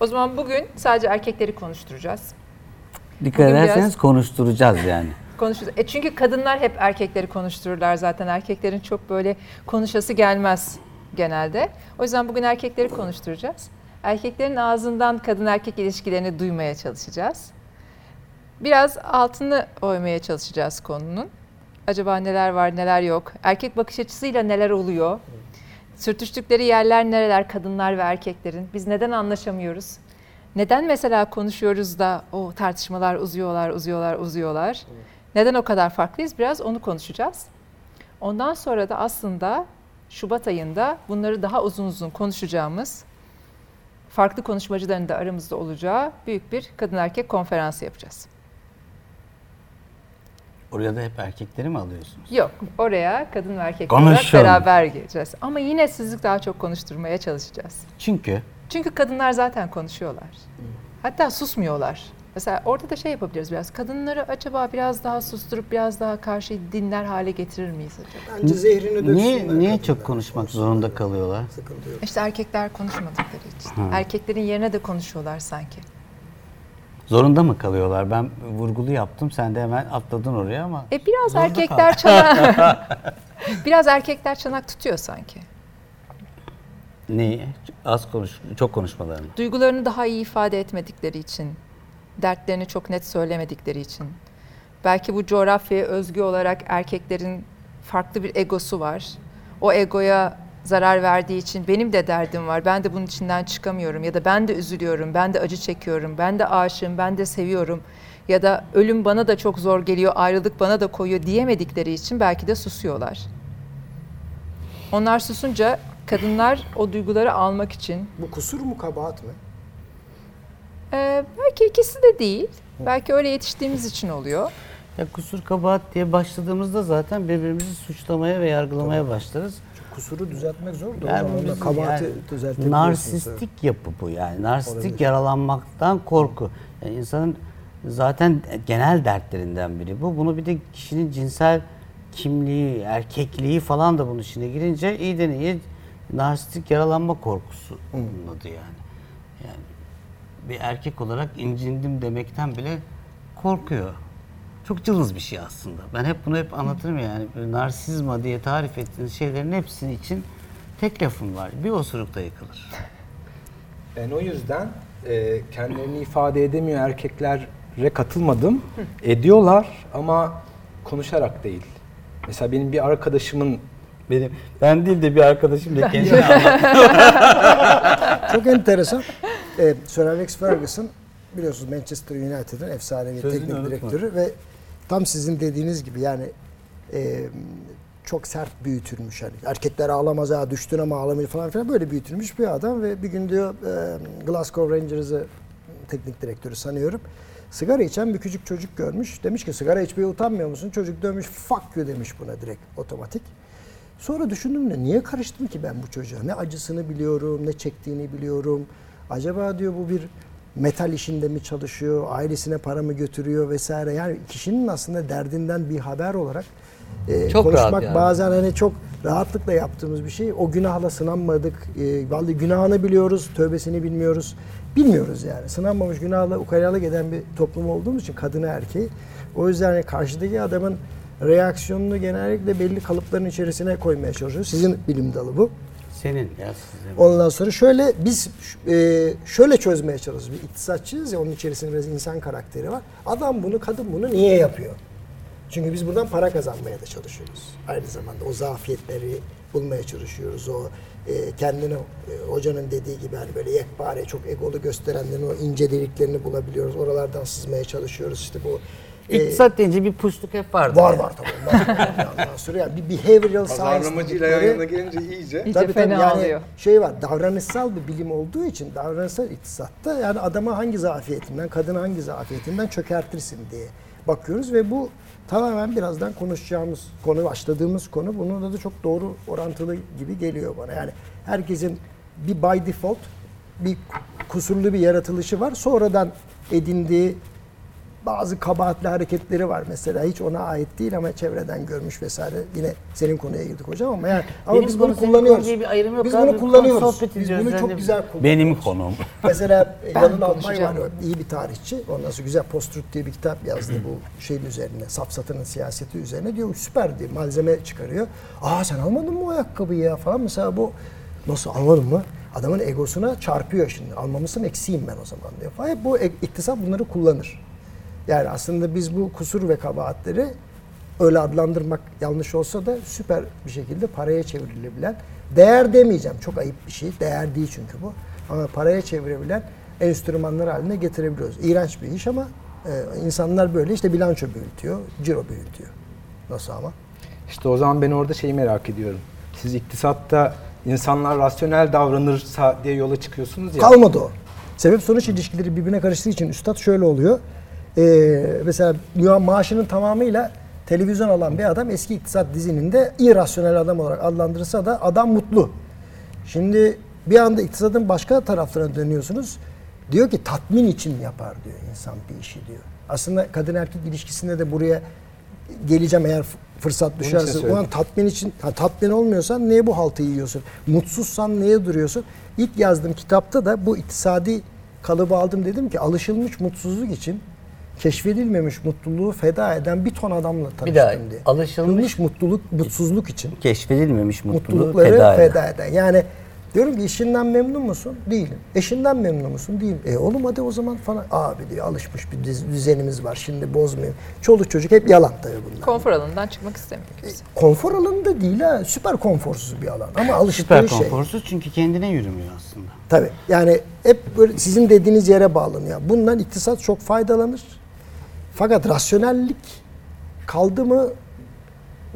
O zaman bugün sadece erkekleri konuşturacağız. Dikkat Bugün ederseniz biraz- konuşturacağız yani. Konuşacağız. E çünkü kadınlar hep erkekleri konuştururlar zaten. Erkeklerin çok böyle konuşası gelmez genelde. O yüzden bugün erkekleri konuşturacağız. Erkeklerin ağzından kadın erkek ilişkilerini duymaya çalışacağız. Biraz altını oymaya çalışacağız konunun. Acaba neler var neler yok? Erkek bakış açısıyla neler oluyor? Sürtüştükleri yerler nereler kadınlar ve erkeklerin? Biz neden anlaşamıyoruz? Neden mesela konuşuyoruz da o tartışmalar uzuyorlar, uzuyorlar, uzuyorlar? Neden o kadar farklıyız? Biraz onu konuşacağız. Ondan sonra da aslında Şubat ayında bunları daha uzun uzun konuşacağımız, farklı konuşmacıların da aramızda olacağı büyük bir kadın erkek konferansı yapacağız. Oraya da hep erkekleri mi alıyorsunuz? Yok, oraya kadın ve erkek Konuşun. olarak beraber geleceğiz. Ama yine sizi daha çok konuşturmaya çalışacağız. Çünkü Çünkü kadınlar zaten konuşuyorlar. Hatta susmuyorlar. Mesela orada da şey yapabiliriz biraz. Kadınları acaba biraz daha susturup biraz daha karşı dinler hale getirir miyiz acaba? Bence zehrini döksünler. niye niye kadınlar. çok konuşmak zorunda kalıyorlar? Sıkıntı yok. İşte erkekler konuşmadıkları için. Erkeklerin yerine de konuşuyorlar sanki. Zorunda mı kalıyorlar? Ben vurgulu yaptım. Sen de hemen atladın oraya ama. E biraz erkekler çanak biraz erkekler çanak tutuyor sanki. Neyi? Az konuş, çok konuşmalarını. Duygularını daha iyi ifade etmedikleri için, dertlerini çok net söylemedikleri için. Belki bu coğrafyaya özgü olarak erkeklerin farklı bir egosu var. O egoya zarar verdiği için benim de derdim var. Ben de bunun içinden çıkamıyorum ya da ben de üzülüyorum, ben de acı çekiyorum, ben de aşığım, ben de seviyorum ya da ölüm bana da çok zor geliyor, ayrılık bana da koyuyor diyemedikleri için belki de susuyorlar. Onlar susunca kadınlar o duyguları almak için Bu kusur mu kabahat mı? ee, belki ikisi de değil. Belki öyle yetiştiğimiz için oluyor. Ya kusur kabahat diye başladığımızda zaten birbirimizi suçlamaya ve yargılamaya başlarız. Kusuru düzeltmek zor da Yani kabahati yani düzeltebiliyorsun. narsistik yapı bu yani. Narsistik Olabilir. yaralanmaktan korku. Yani insanın zaten genel dertlerinden biri bu. Bunu bir de kişinin cinsel kimliği, erkekliği falan da bunun içine girince iyi de iyi narsistik yaralanma korkusu adı yani. Yani bir erkek olarak incindim demekten bile korkuyor. Çok cılız bir şey aslında. Ben hep bunu hep anlatırım yani. Böyle narsizma diye tarif ettiğiniz şeylerin hepsinin için tek lafım var. Bir osurukta yıkılır. Ben o yüzden e, kendilerini ifade edemiyor erkeklere katılmadım. Ediyorlar ama konuşarak değil. Mesela benim bir arkadaşımın Benim ben değil de bir arkadaşım da kendine Çok enteresan. Ee, Sir Alex Ferguson biliyorsunuz Manchester United'ın efsanevi Sözünü teknik unutma. direktörü ve tam sizin dediğiniz gibi yani e, çok sert büyütülmüş. Yani erkekler ağlamaz ha düştün ama ağlamıyor falan filan böyle büyütülmüş bir adam ve bir gün diyor e, Glasgow Rangers'ı teknik direktörü sanıyorum. Sigara içen bir küçük çocuk görmüş. Demiş ki sigara içmeye utanmıyor musun? Çocuk dönmüş fuck you demiş buna direkt otomatik. Sonra düşündüm de niye karıştım ki ben bu çocuğa? Ne acısını biliyorum, ne çektiğini biliyorum. Acaba diyor bu bir metal işinde mi çalışıyor, ailesine para mı götürüyor vesaire. Yani kişinin aslında derdinden bir haber olarak e, Çok konuşmak yani. bazen hani çok rahatlıkla yaptığımız bir şey. O günahla sınanmadık. E, vallahi günahını biliyoruz, tövbesini bilmiyoruz. Bilmiyoruz yani. Sınanmamış günahla ukalalık eden bir toplum olduğumuz için kadını erkeği. O yüzden hani karşıdaki adamın reaksiyonunu genellikle belli kalıpların içerisine koymaya çalışıyoruz. Sizin bilim dalı bu. Senin ya. Ondan sonra şöyle biz e, şöyle çözmeye çalışıyoruz. Bir iktisatçıyız ya onun içerisinde biraz insan karakteri var. Adam bunu, kadın bunu niye yapıyor? Çünkü biz buradan para kazanmaya da çalışıyoruz. Aynı zamanda o zafiyetleri bulmaya çalışıyoruz. O e, kendini e, hocanın dediği gibi hani böyle yekpare çok egolu gösterenlerin o ince deliklerini bulabiliyoruz. Oralardan sızmaya çalışıyoruz. İşte bu e, İktisat deyince bir puşluk hep vardı. var yani. var tabii. Var. Ondan sonra yani bir behavioral science pazarlamacıyla yan yana gelince iyice İyice Tabii fena tabii yani oluyor. şey var davranışsal bir bilim olduğu için davranışsal iktisatta yani adama hangi zafiyetinden, kadına hangi zafiyetinden çökertirsin diye bakıyoruz ve bu tamamen birazdan konuşacağımız konu, başladığımız konu bununla da çok doğru orantılı gibi geliyor bana. Yani herkesin bir by default bir kusurlu bir yaratılışı var. Sonradan edindiği bazı kabahatli hareketleri var mesela hiç ona ait değil ama çevreden görmüş vesaire. Yine senin konuya girdik hocam ama yani ama Benim biz bunu kullanıyoruz. bir ayrım yok Biz abi. bunu kullanıyoruz. Sohbet Biz bunu çok güzel kullanıyoruz. Benim konum. Mesela Yanın konuşacağım. var, o iyi bir tarihçi. Ondan sonra güzel Post-Truth diye bir kitap yazdı bu şeyin üzerine, safsatının siyaseti üzerine. Diyor süper diye malzeme çıkarıyor. Aa sen almadın mı o ayakkabıyı ya falan. Mesela bu nasıl almadın mı? Adamın egosuna çarpıyor şimdi. Almamışsın eksiğim ben o zaman diyor. Falan. Hep bu ek- iktisat bunları kullanır. Yani aslında biz bu kusur ve kabahatleri öyle adlandırmak yanlış olsa da süper bir şekilde paraya çevrilebilen, değer demeyeceğim çok ayıp bir şey, değer değil çünkü bu. Ama paraya çevirebilen enstrümanlar haline getirebiliyoruz. İğrenç bir iş ama e, insanlar böyle işte bilanço büyütüyor, ciro büyütüyor. Nasıl ama? İşte o zaman ben orada şeyi merak ediyorum. Siz iktisatta insanlar rasyonel davranırsa diye yola çıkıyorsunuz ya. Kalmadı o. Sebep sonuç ilişkileri birbirine karıştığı için üstad şöyle oluyor. Ee, mesela ma- maaşının tamamıyla televizyon alan bir adam eski iktisat dizininde irrasyonel adam olarak adlandırılsa da adam mutlu. Şimdi bir anda iktisadın başka taraflarına dönüyorsunuz. Diyor ki tatmin için yapar diyor insan bir işi diyor. Aslında kadın erkek ilişkisinde de buraya geleceğim eğer fırsat düşerse. Ulan tatmin için, ha, tatmin olmuyorsan niye bu haltı yiyorsun? Mutsuzsan niye duruyorsun? İlk yazdığım kitapta da bu iktisadi kalıbı aldım dedim ki alışılmış mutsuzluk için keşfedilmemiş mutluluğu feda eden bir ton adamla tanıştım Bir daha, diye. alışılmış- mutluluk, mutsuzluk için Keşfedilmemiş mutluluk mutlulukları feda feda, eden. Yani diyorum ki işinden memnun musun? Değilim. Eşinden memnun musun? Değilim. E oğlum hadi o zaman falan. Abi diyor alışmış bir düz- düzenimiz var şimdi bozmayayım. Çoluk çocuk hep yalan tabii bunlar. Konfor alanından çıkmak istemiyor kimse. Konfor alanı da değil ha. Süper konforsuz bir alan. Ama alıştığı Süper şey. konforsuz çünkü kendine yürümüyor aslında. Tabii. Yani hep böyle sizin dediğiniz yere bağlanıyor. Bundan iktisat çok faydalanır. Fakat rasyonellik kaldı mı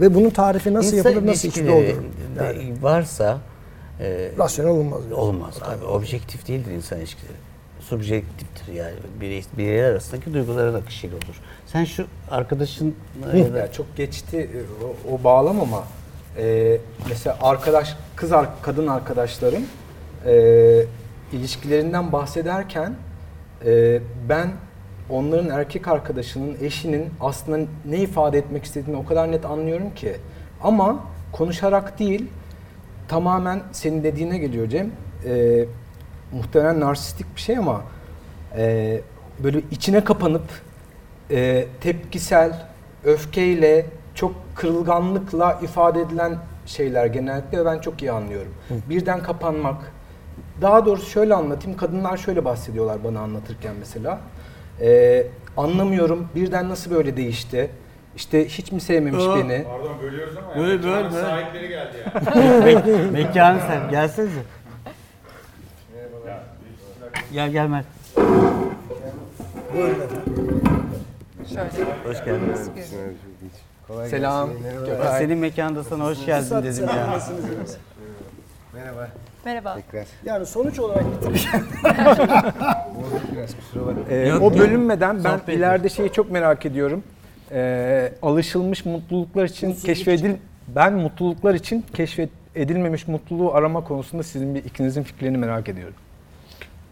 ve bunun tarifi nasıl İnsan yapılır, nasıl içinde olur? Yani varsa e, rasyonel olmaz. olmaz abi. Objektif değildir insan ilişkileri. Subjektiftir yani. Birey, bireyler arasındaki duyguların akışıyla olur. Sen şu arkadaşın ya da Ya çok geçti e, o, o bağlam ama e, mesela arkadaş kız kadın arkadaşlarım e, ilişkilerinden bahsederken e, ben onların erkek arkadaşının eşinin aslında ne ifade etmek istediğini o kadar net anlıyorum ki ama konuşarak değil tamamen senin dediğine geliyor Cem. E, muhtemelen narsistik bir şey ama e, böyle içine kapanıp e, tepkisel, öfkeyle, çok kırılganlıkla ifade edilen şeyler genellikle ve ben çok iyi anlıyorum. Birden kapanmak. Daha doğrusu şöyle anlatayım. Kadınlar şöyle bahsediyorlar bana anlatırken mesela. E, anlamıyorum birden nasıl böyle değişti. İşte hiç mi sevmemiş Aa. beni? Pardon bölüyoruz ama Böyle, yani mekanın sahipleri geldi ya. mekanı sen gelsenize. Gel gel Mert. Şöyle. Hoş geldiniz. Selam. Senin mekanda sana hoş geldin dedim ya. Merhaba. Merhaba. Tekrar. Yani sonuç olarak Biraz kusura bakma. Ee, Yok, o bölünmeden ben Sohbet ileride şeyi çok merak ediyorum. Ee, alışılmış mutluluklar için keşfedil ben mutluluklar için keşfet edilmemiş mutluluğu arama konusunda sizin bir ikinizin fikirlerini merak ediyorum.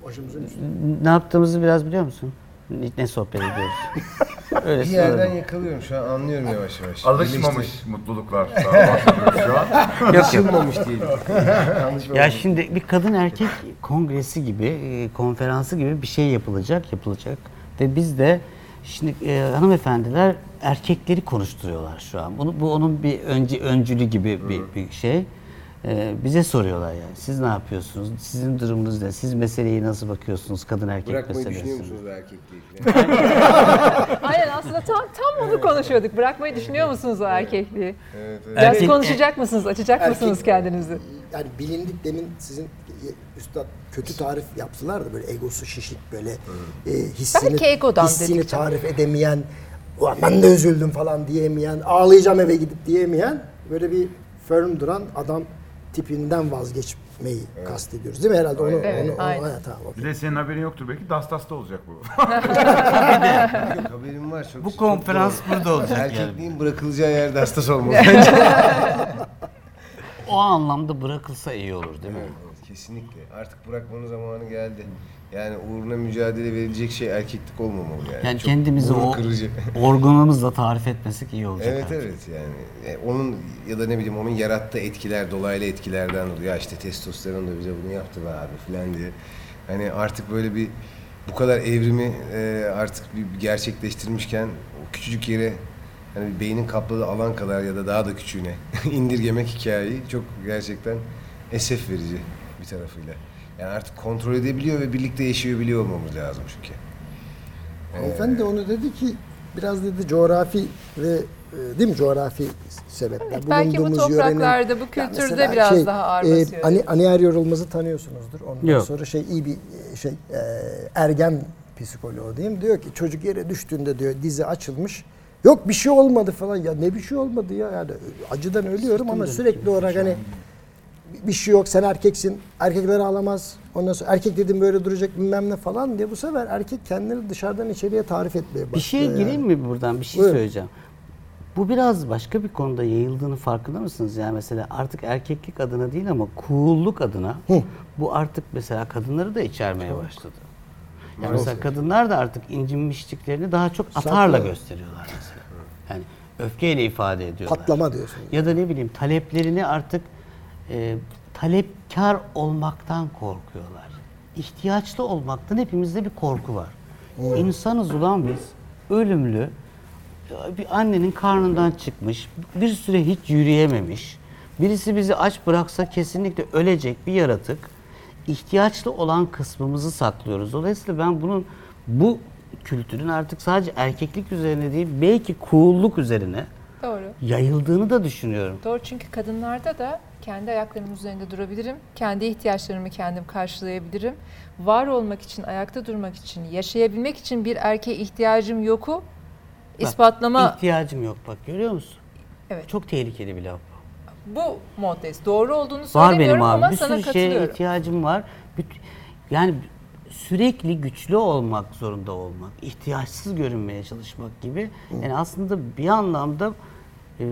başımızın üstünde. Ne yaptığımızı biraz biliyor musun? Ne, sohbet ediyoruz? Öyle Bir yerden soralım. yakalıyorum şu an anlıyorum yavaş yavaş. Alışmamış mutluluklar bahsediyoruz şu an. Alışılmamış diyelim. Ya şimdi bir kadın erkek kongresi gibi, e, konferansı gibi bir şey yapılacak, yapılacak. Ve biz de şimdi e, hanımefendiler erkekleri konuşturuyorlar şu an. Bunu bu onun bir önce öncülü gibi bir, bir şey. E, bize soruyorlar yani. Siz ne yapıyorsunuz? Sizin durumunuz ne? Siz meseleye nasıl bakıyorsunuz kadın erkek Bırakmayı düşünüyor meselesine? musunuz erkekliği? Aynen aslında tam tam onu konuşuyorduk. Bırakmayı düşünüyor musunuz o erkekliği? Evet, evet. Biraz Erkek- konuşacak mısınız? Açacak Erkek- mısınız kendinizi? Yani bilindik demin sizin üstad kötü tarif yaptılar da böyle egosu şişik böyle e, hissini, egodan hissini dedik canım. tarif edemeyen Ulan ben de üzüldüm falan diyemeyen ağlayacağım eve gidip diyemeyen böyle bir firm duran adam tipinden vazgeçmeyi kastediyoruz değil mi herhalde onu, Evet, onu, onu- aynen. ha, tamam, okey. Bir de senin haberin yoktur belki. Dastas'ta olacak bu. Yok, haberim var. Çok, Bu çok konferans doğru. burada olacak yani. Erkekliğin bırakılacağı yerde hastas olmalı. O anlamda bırakılsa iyi olur değil mi? Evet, kesinlikle. Artık bırakmanın zamanı geldi. Yani uğruna mücadele verilecek şey erkeklik olmamalı yani. Yani Çok kendimizi o kırıcı. organımızla tarif etmesek iyi olacak. Evet artık. evet yani. E, onun ya da ne bileyim onun yarattığı etkiler dolaylı etkilerden dolayı. Ya işte testosteron da bize bunu yaptı be abi falan diye. Hani artık böyle bir bu kadar evrimi e, artık bir, gerçekleştirmişken o küçücük yere hani beynin kapladığı alan kadar ya da daha da küçüğüne indirgemek hikayeyi çok gerçekten esef verici bir tarafıyla. Yani artık kontrol edebiliyor ve birlikte yaşayabiliyor olmamız lazım çünkü. Hanımefendi de onu dedi ki biraz dedi coğrafi ve e, değil mi coğrafi sebepler. Evet, belki bu Bulunduğumuz topraklarda, yörenin- bu Ya kültürde mesela biraz daha ağır basıyor. Ani, Anier Yorulmaz'ı tanıyorsunuzdur. Ondan Yok. sonra şey iyi bir e, şey e, ergen psikoloğu diyeyim. Diyor ki çocuk yere düştüğünde diyor dizi açılmış. Yok bir şey olmadı falan. Ya ne bir şey olmadı ya. Yani acıdan ölüyorum ama sürekli olarak hani bir şey yok sen erkeksin erkekler ağlamaz ondan sonra erkek dedim böyle duracak bilmem ne falan diye bu sefer erkek kendini dışarıdan içeriye tarif etmeye başlıyor. Bir şeye yani. gireyim mi buradan? Bir şey Buyurun. söyleyeceğim. Bu biraz başka bir konuda yayıldığını farkında mısınız? Yani mesela artık erkeklik adına değil ama cool'luk adına bu artık mesela kadınları da içermeye başladı. Yani mesela kadınlar da artık incinmişliklerini daha çok atarla Saklı. gösteriyorlar mesela. Yani öfkeyle ifade ediyorlar. Patlama diyorsunuz. Ya da ne bileyim taleplerini artık e, talepkar olmaktan korkuyorlar. İhtiyaçlı olmaktan hepimizde bir korku var. İnsanız ulan biz. Ölümlü. Bir annenin karnından çıkmış. Bir süre hiç yürüyememiş. Birisi bizi aç bıraksa kesinlikle ölecek bir yaratık. İhtiyaçlı olan kısmımızı saklıyoruz. Dolayısıyla ben bunun bu kültürün artık sadece erkeklik üzerine değil belki cool'luk üzerine Doğru. yayıldığını da düşünüyorum. Doğru çünkü kadınlarda da kendi ayaklarımın üzerinde durabilirim. Kendi ihtiyaçlarımı kendim karşılayabilirim. Var olmak için, ayakta durmak için, yaşayabilmek için bir erkeğe ihtiyacım yoku Bak, ispatlama ihtiyacım yok bak görüyor musun? Evet. Çok tehlikeli bir laf bu. bu moddayız. Doğru olduğunu Var söylemiyorum benim abi ama bir sana sürü şeye katılıyorum. ihtiyacım var. Yani sürekli güçlü olmak zorunda olmak, ihtiyaçsız görünmeye çalışmak gibi. Yani aslında bir anlamda e,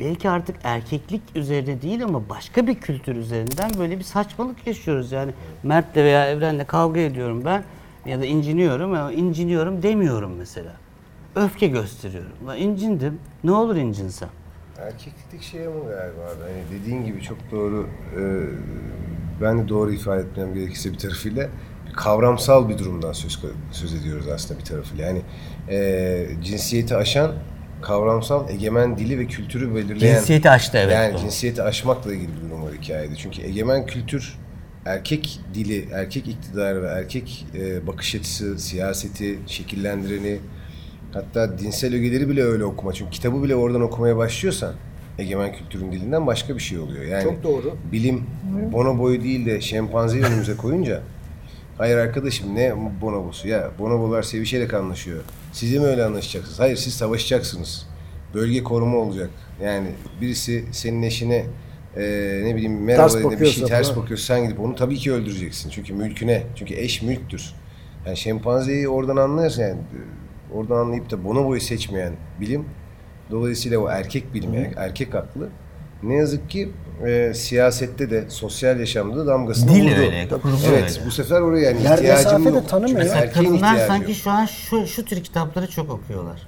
belki artık erkeklik üzerine değil ama başka bir kültür üzerinden böyle bir saçmalık yaşıyoruz. Yani Mert'le veya Evren'le kavga ediyorum ben ya da inciniyorum ama inciniyorum demiyorum mesela. Öfke gösteriyorum. Ulan incindim. Ne olur incinsem. Erkeklik şey ama galiba abi. Hani dediğin gibi çok doğru. e, ben de doğru ifade etmem gerekirse bir tarafıyla kavramsal bir durumdan söz söz ediyoruz aslında bir tarafıyla. Yani e, cinsiyeti aşan kavramsal egemen dili ve kültürü belirleyen Cinsiyeti aştı evet. yani cinsiyeti aşmakla ilgili bir durum var hikayede. Çünkü egemen kültür erkek dili, erkek iktidarı ve erkek e, bakış açısı, siyaseti şekillendireni hatta dinsel ögeleri bile öyle okuma. Çünkü kitabı bile oradan okumaya başlıyorsan egemen kültürün dilinden başka bir şey oluyor. Yani Çok doğru. bilim bonoboyu değil de şempanzeyi önümüze koyunca hayır arkadaşım ne bonobosu ya bonobolar sevişerek anlaşıyor. Siz de mi öyle anlaşacaksınız? Hayır siz savaşacaksınız. Bölge koruma olacak. Yani birisi senin eşine e, ne bileyim merhaba dediğinde bir şey ters falan. bakıyorsa sen gidip onu tabii ki öldüreceksin. Çünkü mülküne. Çünkü eş mülktür. Yani şempanzeyi oradan anlıyorsun yani. Oradan anlayıp da bonoboyu seçmeyen bilim dolayısıyla o erkek bilimi, erkek aklı ne yazık ki e, siyasette de sosyal yaşamda da damgasını Dil vurdu. öyle, Evet öyle. bu sefer oraya yani Yer ihtiyacım mesafe de yok. tanımıyor. Çünkü Mesela erkeğin Kadınlar ihtiyacı sanki yok. şu an şu, şu tür kitapları çok okuyorlar.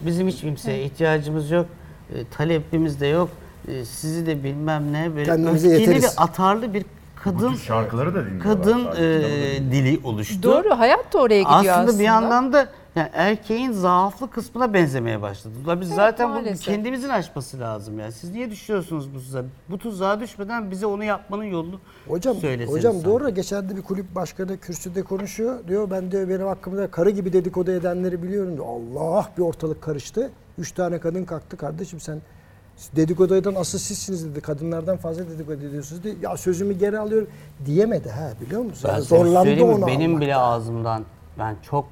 Bizim hiç kimseye ihtiyacımız yok. e, talepimiz de yok. e, sizi de bilmem ne böyle Kendimize öfkeli yeteriz. ve atarlı bir Bu kadın tür şarkıları da dinliyorlar. kadın e, dili oluştu. Doğru hayat da oraya gidiyor aslında. aslında, bir yandan da yani erkeğin zaaflı kısmına benzemeye başladı. Biz Evet, zaten bunu kendimizin aşması lazım ya. Siz niye düşüyorsunuz bu tuzağa? Bu tuzağa düşmeden bize onu yapmanın yolunu Hocam, söyleseniz hocam sanki. doğru. Geçen de bir kulüp başkanı kürsüde konuşuyor. Diyor ben diyor benim hakkımda karı gibi dedikodu edenleri biliyorum diyor. Allah bir ortalık karıştı. Üç tane kadın kalktı. Kardeşim sen dedikodu eden asıl sizsiniz dedi. Kadınlardan fazla dedikodu ediyorsunuz dedi. Ya sözümü geri alıyorum diyemedi ha biliyor musun? Ben Yani sana zorlandı onu Benim almakta. bile ağzımdan ben çok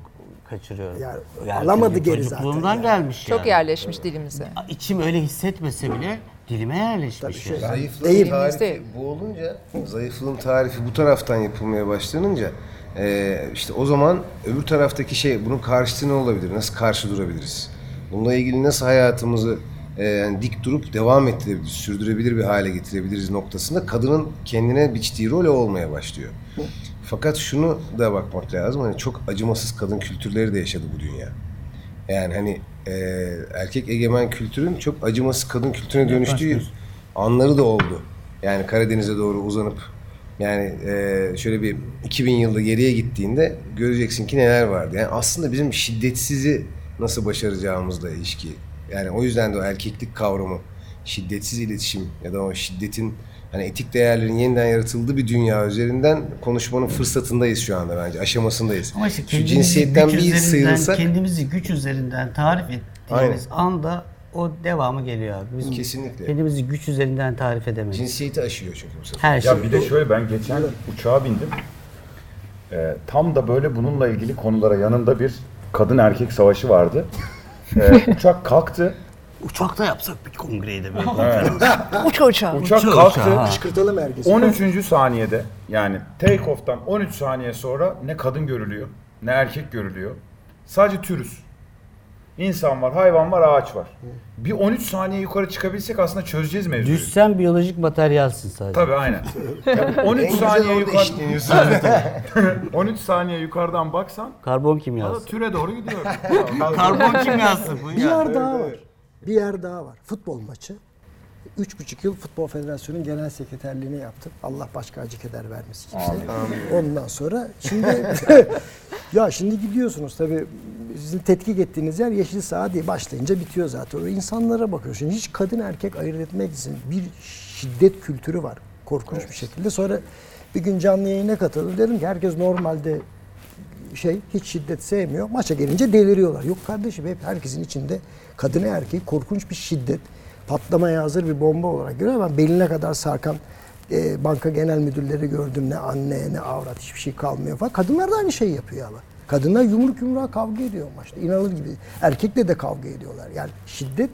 kaçırıyorum. Yani alamadı çünkü geri zaten Çocukluğumdan yani. gelmiş Çok yani. yerleşmiş dilimize. İçim öyle hissetmese bile dilime yerleşmiş. Tabii şey- yani. Zayıflığın Değil. tarifi Değil. bu olunca, zayıflığın tarifi bu taraftan yapılmaya başlanınca e, işte o zaman öbür taraftaki şey bunun karşıtı ne olabilir? Nasıl karşı durabiliriz? Bununla ilgili nasıl hayatımızı e, yani dik durup devam ettirebiliriz, sürdürebilir bir hale getirebiliriz noktasında kadının kendine biçtiği rol o olmaya başlıyor. Fakat şunu da bakmak lazım. Hani çok acımasız kadın kültürleri de yaşadı bu dünya. Yani hani e, erkek egemen kültürün çok acımasız kadın kültürüne dönüştüğü anları da oldu. Yani Karadeniz'e doğru uzanıp yani e, şöyle bir 2000 yılda geriye gittiğinde göreceksin ki neler vardı. Yani aslında bizim şiddetsizi nasıl başaracağımızla ilişki. Yani o yüzden de o erkeklik kavramı, şiddetsiz iletişim ya da o şiddetin hani etik değerlerin yeniden yaratıldığı bir dünya üzerinden konuşmanın fırsatındayız şu anda bence. Aşamasındayız. Ama işte Şu cinsiyetten bir sıyrılsak kendimizi güç üzerinden tarif ettiğimiz anda o devamı geliyor abi. Biz Kesinlikle. kendimizi güç üzerinden tarif edemeyiz. cinsiyeti aşıyor çünkü bu sefer. Her şey. Ya bir de şöyle ben geçen uçağa bindim. Ee, tam da böyle bununla ilgili konulara yanında bir kadın erkek savaşı vardı. Ee, uçak kalktı. Uçakta yapsak bir kongreyi de böyle. Uça uça. Uçak Uçağı kalktı. ha. Kışkırtalım herkesi. 13. saniyede yani take off'tan 13 saniye sonra ne kadın görülüyor ne erkek görülüyor. Sadece türüz. İnsan var, hayvan var, ağaç var. Bir 13 saniye yukarı çıkabilsek aslında çözeceğiz mevzuyu. Düşsen biyolojik materyalsin sadece. Tabii aynen. Yani 13 En güzel saniye yukarı işleniyorsun. 13 saniye yukarıdan baksan Karbon kimyası. türe doğru gidiyor. Karbon kimyası bu Bir yer daha var. Bir yer daha var. Futbol maçı. Üç buçuk yıl Futbol Federasyonu'nun genel sekreterliğini yaptım. Allah başka acı keder vermesin kimseye. Ondan sonra şimdi ya şimdi gidiyorsunuz tabii sizin tetkik ettiğiniz yer yeşil saha değil. Başlayınca bitiyor zaten. O insanlara bakıyorsun. Hiç kadın erkek ayırt etmek için bir şiddet kültürü var. Korkunç bir şekilde. Sonra bir gün canlı yayına katıldım. Dedim ki herkes normalde şey hiç şiddet sevmiyor. Maça gelince deliriyorlar. Yok kardeşim hep herkesin içinde kadını erkeği korkunç bir şiddet patlamaya hazır bir bomba olarak görüyor. Ben beline kadar sarkan e, banka genel müdürleri gördüm. Ne anne ne avrat hiçbir şey kalmıyor falan. Kadınlar da aynı şeyi yapıyor ama. Kadınlar yumruk yumruğa kavga ediyor maçta. İnanılır gibi. Erkekle de kavga ediyorlar. Yani şiddet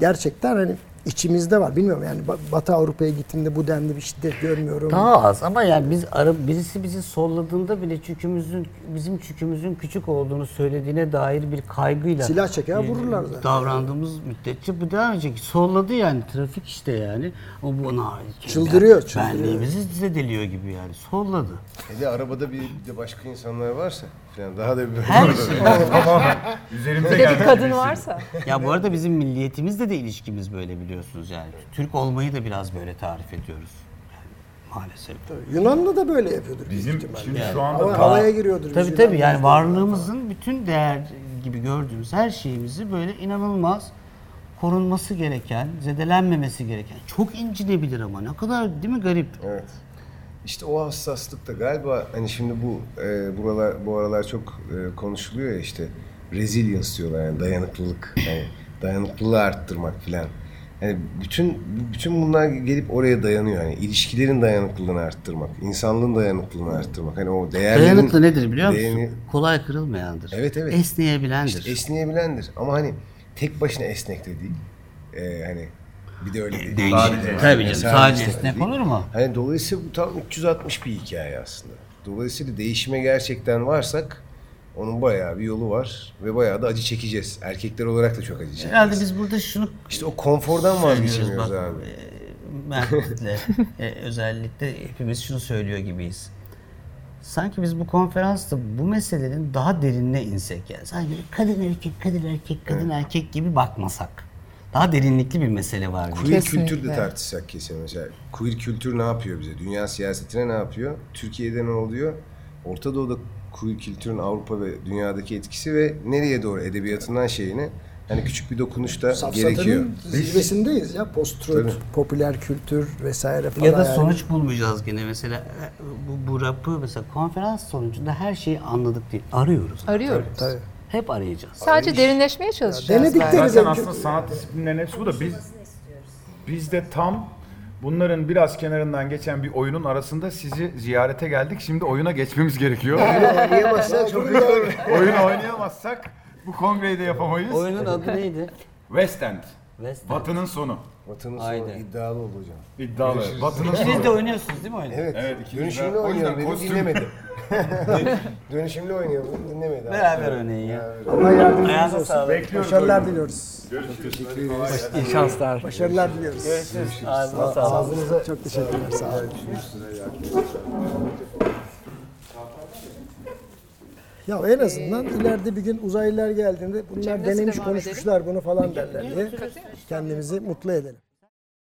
gerçekten hani içimizde var. Bilmiyorum yani Ba- Batı Avrupa'ya gittiğimde bu denli bir şiddet görmüyorum. Daha az ama yani biz birisi bizi solladığında bile çükümüzün bizim çükümüzün küçük olduğunu söylediğine dair bir kaygıyla Silah çeker vururlar zaten. Davrandığımız müddetçe bu devam edecek. Solladı yani trafik işte yani. O buna Çıldırıyor, çıldırıyor. Benliğimizi zedeliyor gibi yani. Solladı. Hele arabada bir de başka insanlar varsa falan daha da bir Her şey. Tamamen üzerimize Bir de bir gelmiş kadın birisi. varsa. ya bu arada bizim milliyetimizle de ilişkimiz böyle biliyorsunuz yani. Türk olmayı da biraz böyle tarif ediyoruz. Yani maalesef. Yunanlı da böyle yapıyordur. büyük Bizim ihtimalle. şimdi Yani. şu anda daha- havaya giriyordur. Tabii biz tabii yani varlığımızın bütün değer gibi gördüğümüz her şeyimizi böyle inanılmaz korunması gereken, zedelenmemesi gereken. Çok incinebilir ama ne kadar değil mi garip? Evet. İşte o hassaslık da galiba hani şimdi bu e, buralar bu aralar çok e, konuşuluyor ya işte resilience diyorlar yani dayanıklılık yani dayanıklılığı arttırmak filan. Yani bütün bütün bunlar gelip oraya dayanıyor yani ilişkilerin dayanıklılığını arttırmak, insanlığın dayanıklılığını arttırmak. Hani o değerlerin Dayanıklı nedir biliyor musun? değerini- Kolay kırılmayandır. Evet, evet. Esneyebilendir. İşte esneyebilendir ama hani tek başına esnek de değil. E, hani bir de öyle değil. Sadece. Tabii canım. Sadece Sadece esnek olur mu? Hani dolayısıyla bu tam 360 bir hikaye aslında. Dolayısıyla değişime gerçekten varsak onun bayağı bir yolu var ve bayağı da acı çekeceğiz. Erkekler olarak da çok acı çekeceğiz. Herhalde biz burada şunu İşte o konfordan vazgeçemiyoruz abi. e, Mert'le e, özellikle hepimiz şunu söylüyor gibiyiz. Sanki biz bu konferansta bu meselenin daha derinine insek yani. Sanki kadın erkek, kadın erkek, kadın erkek gibi bakmasak. Daha derinlikli bir mesele var. Queer Kesinlikle. kültür de tartışsak kesin mesela. Queer kültür ne yapıyor bize? Dünya siyasetine ne yapıyor? Türkiye'de ne oluyor? Orta Doğu'da queer kültürün Avrupa ve dünyadaki etkisi ve nereye doğru edebiyatından şeyini hani küçük bir dokunuş da gerekiyor. Safsatanın zirvesindeyiz ya. Tabii. popüler kültür vesaire falan. Ya da yani. sonuç bulmayacağız gene mesela e, bu, bu rapı mesela konferans sonucunda her şeyi anladık değil. Arıyoruz. Arıyoruz. Tabii. Hep arayacağız. Sadece derinleşmeye çalışacağız. denedikleri belki. Zaten aslında sanat disiplinlerinin hepsi bu da biz biz de tam bunların biraz kenarından geçen bir oyunun arasında sizi ziyarete geldik. Şimdi oyuna geçmemiz gerekiyor. Çok olur. Oyunu oynayamazsak bu kongreyi de yapamayız. Oyunun adı neydi? West End. West End. Batı'nın sonu. Vatanın sonu Aynen. iddialı oldu hocam. İddialı. Batı'nın İkiniz de sonu. oynuyorsunuz değil mi oyunu? Evet. Evet, ikimiz Dönüşümlü de- o yüzden oynayalım dedim kostüm- dinlemedi. Dönüşümlü dedim dinlemedi. Beraber oynayın ya. Allah yardımcınız Ayağınıza olsun. sağlık. Bekliyoruz Başarılar diliyoruz. İyi şanslar. Başarılar diliyoruz. Ağzına sağlık. Ağzınıza çok teşekkürler. Sağ olun. Ya en azından ileride bir gün uzaylılar geldiğinde bunlar denemiş konuşmuşlar bunu falan derler diye kendimizi mutlu edelim.